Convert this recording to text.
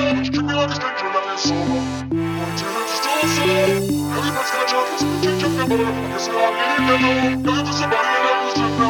Everybody's got a job, it's a teacher, but I guess we all need to know. Maybe there's somebody that was just.